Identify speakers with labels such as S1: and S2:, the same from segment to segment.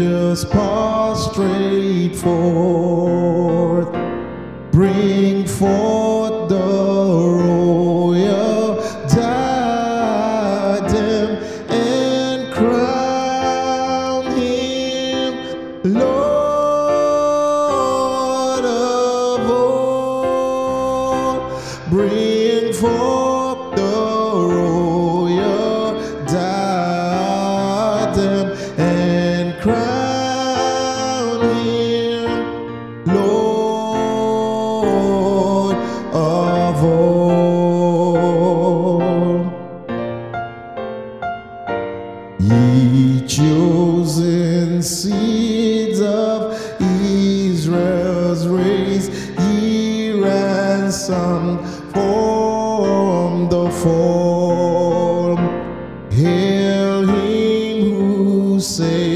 S1: Angels prostrate forth. Hail him who saves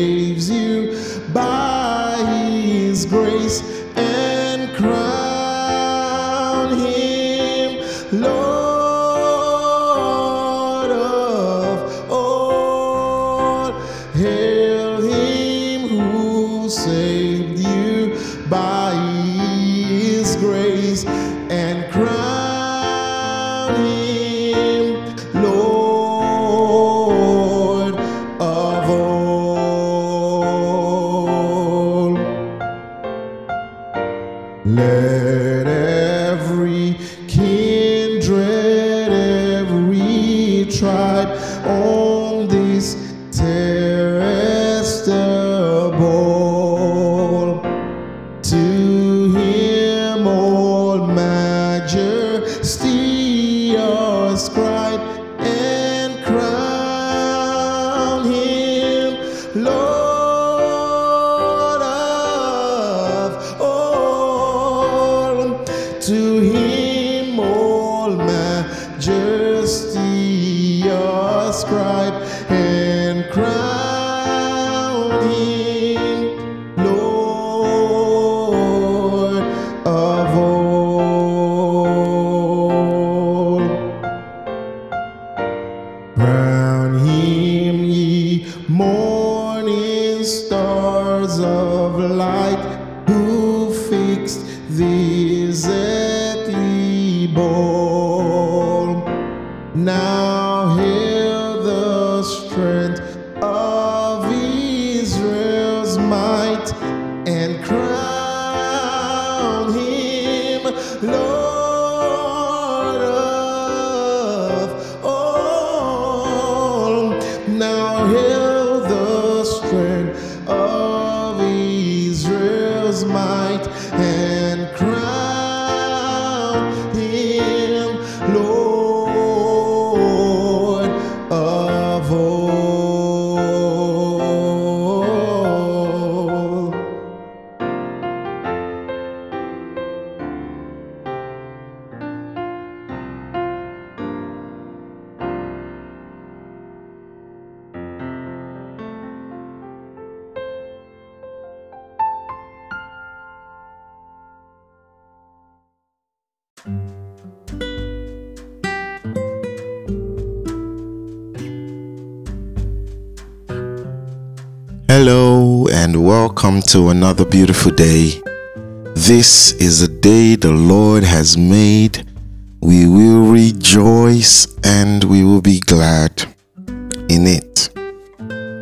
S1: ascribe Lord Hello and welcome to another beautiful day. This is a day the Lord has made. We will rejoice and we will be glad in it.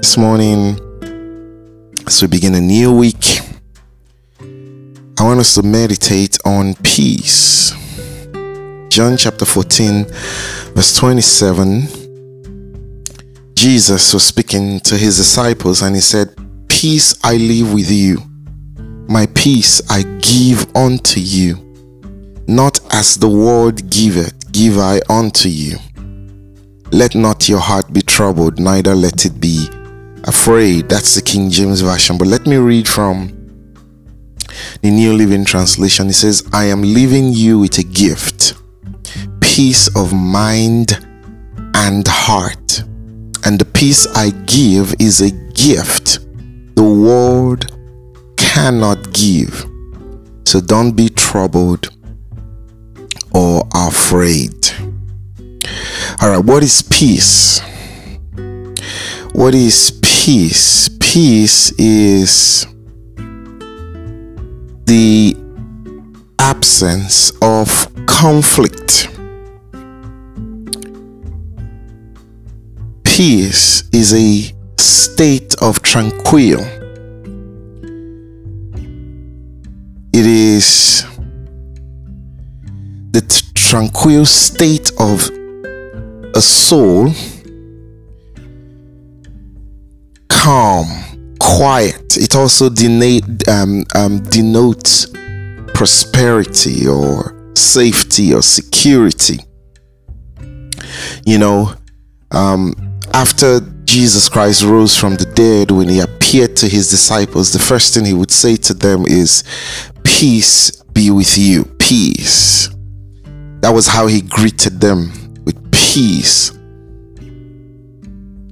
S1: This morning, as we begin a new week, I want us to meditate on peace. John chapter 14, verse 27. Jesus was speaking to his disciples and he said, Peace I leave with you, my peace I give unto you. Not as the world giveth, give I unto you. Let not your heart be troubled, neither let it be afraid. That's the King James Version. But let me read from the New Living Translation. It says, I am leaving you with a gift, peace of mind and heart. And the peace I give is a gift the world cannot give. So don't be troubled or afraid. All right, what is peace? What is peace? Peace is the absence of conflict. Peace is a state of tranquil. It is the tranquil state of a soul, calm, quiet. It also denate, um, um, denotes prosperity or safety or security. You know, um, after Jesus Christ rose from the dead, when he appeared to his disciples, the first thing he would say to them is, Peace be with you. Peace. That was how he greeted them with peace.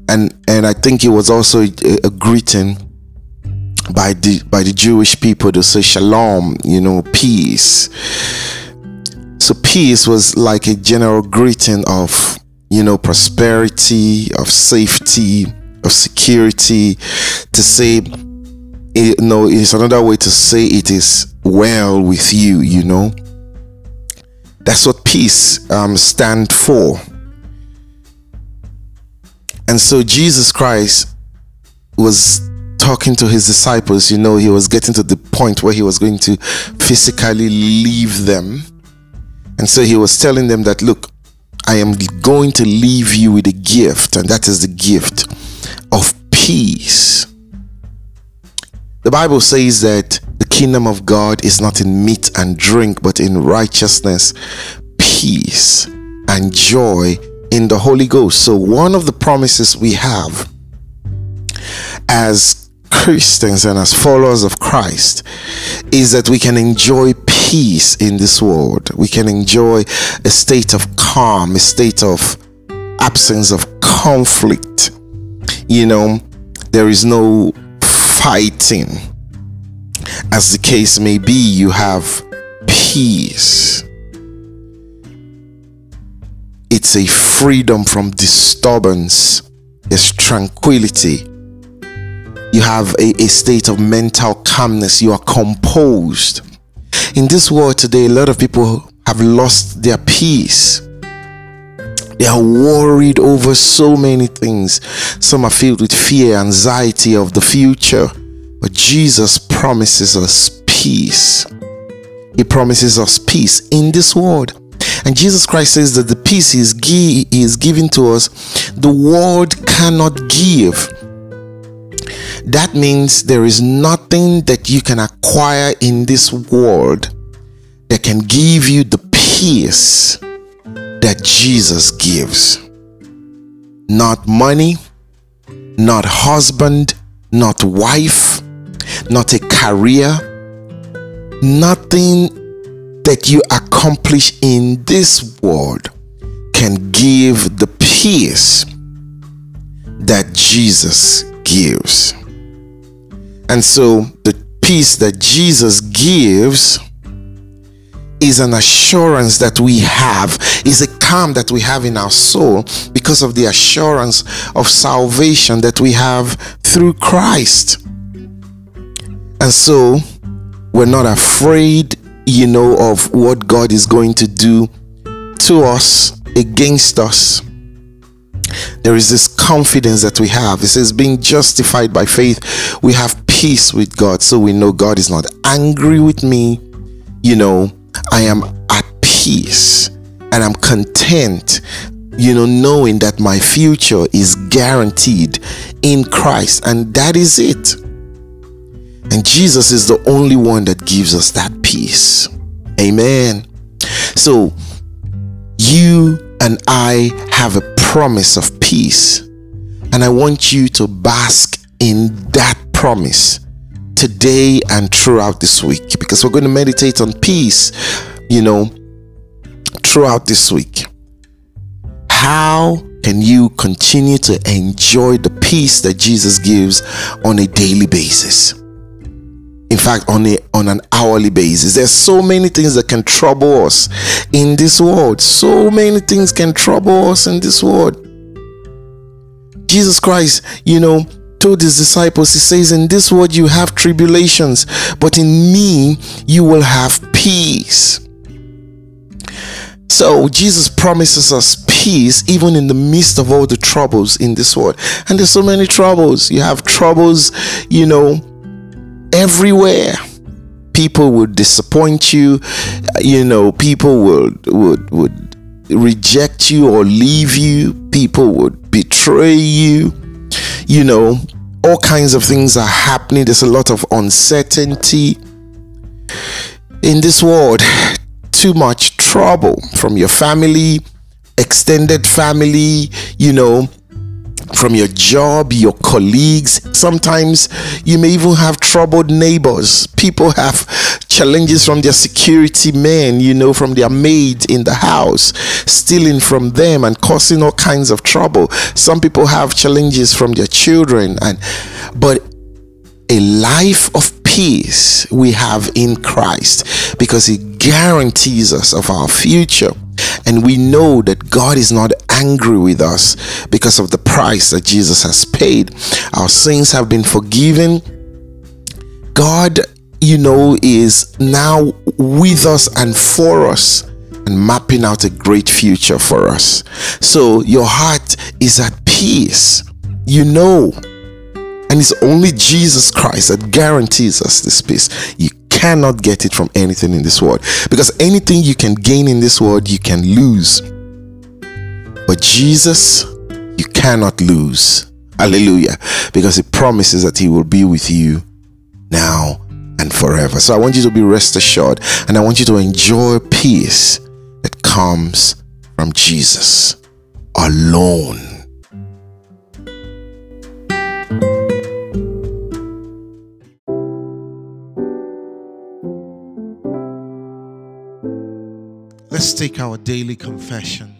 S1: And and I think it was also a, a greeting by the by the Jewish people to say shalom, you know, peace. So peace was like a general greeting of you know, prosperity, of safety, of security. To say, you know, it's another way to say it is well with you, you know. That's what peace um, stand for. And so Jesus Christ was talking to his disciples, you know, he was getting to the point where he was going to physically leave them. And so he was telling them that, look, I am going to leave you with a gift, and that is the gift of peace. The Bible says that the kingdom of God is not in meat and drink, but in righteousness, peace, and joy in the Holy Ghost. So, one of the promises we have as Christians and as followers of Christ is that we can enjoy peace in this world. We can enjoy a state of calm, a state of absence of conflict. You know, there is no fighting. As the case may be, you have peace. It's a freedom from disturbance, there's tranquility you have a, a state of mental calmness, you are composed. In this world today, a lot of people have lost their peace. They are worried over so many things. Some are filled with fear, anxiety of the future. But Jesus promises us peace. He promises us peace in this world. And Jesus Christ says that the peace He is, gi- he is giving to us, the world cannot give. That means there is nothing that you can acquire in this world that can give you the peace that Jesus gives. Not money, not husband, not wife, not a career, nothing that you accomplish in this world can give the peace that Jesus gives. And so the peace that Jesus gives is an assurance that we have, is a calm that we have in our soul because of the assurance of salvation that we have through Christ. And so we're not afraid, you know, of what God is going to do to us, against us there is this confidence that we have. It says, being justified by faith, we have peace with God. So we know God is not angry with me. You know, I am at peace and I'm content. you know, knowing that my future is guaranteed in Christ, and that is it. And Jesus is the only one that gives us that peace. Amen. So, you and I have a promise of peace, and I want you to bask in that promise today and throughout this week because we're going to meditate on peace, you know, throughout this week. How can you continue to enjoy the peace that Jesus gives on a daily basis? In fact, on a on an hourly basis. There's so many things that can trouble us in this world. So many things can trouble us in this world. Jesus Christ, you know, told his disciples, he says, In this world you have tribulations, but in me you will have peace. So Jesus promises us peace even in the midst of all the troubles in this world. And there's so many troubles. You have troubles, you know, everywhere. People would disappoint you, you know, people would would would reject you or leave you, people would betray you. You know, all kinds of things are happening. There's a lot of uncertainty in this world too much trouble from your family, extended family, you know, from your job, your colleagues. Sometimes you may even have troubled neighbors. People have challenges from their security men, you know, from their maid in the house, stealing from them and causing all kinds of trouble. Some people have challenges from their children and but a life of peace we have in Christ because He guarantees us of our future. And we know that God is not angry with us because of the price that Jesus has paid. Our sins have been forgiven. God, you know, is now with us and for us and mapping out a great future for us. So your heart is at peace. You know and it's only Jesus Christ that guarantees us this peace. You cannot get it from anything in this world because anything you can gain in this world, you can lose. But Jesus, you cannot lose. Hallelujah. Because He promises that He will be with you now and forever. So I want you to be rest assured and I want you to enjoy peace that comes from Jesus alone. Let's take our daily confession.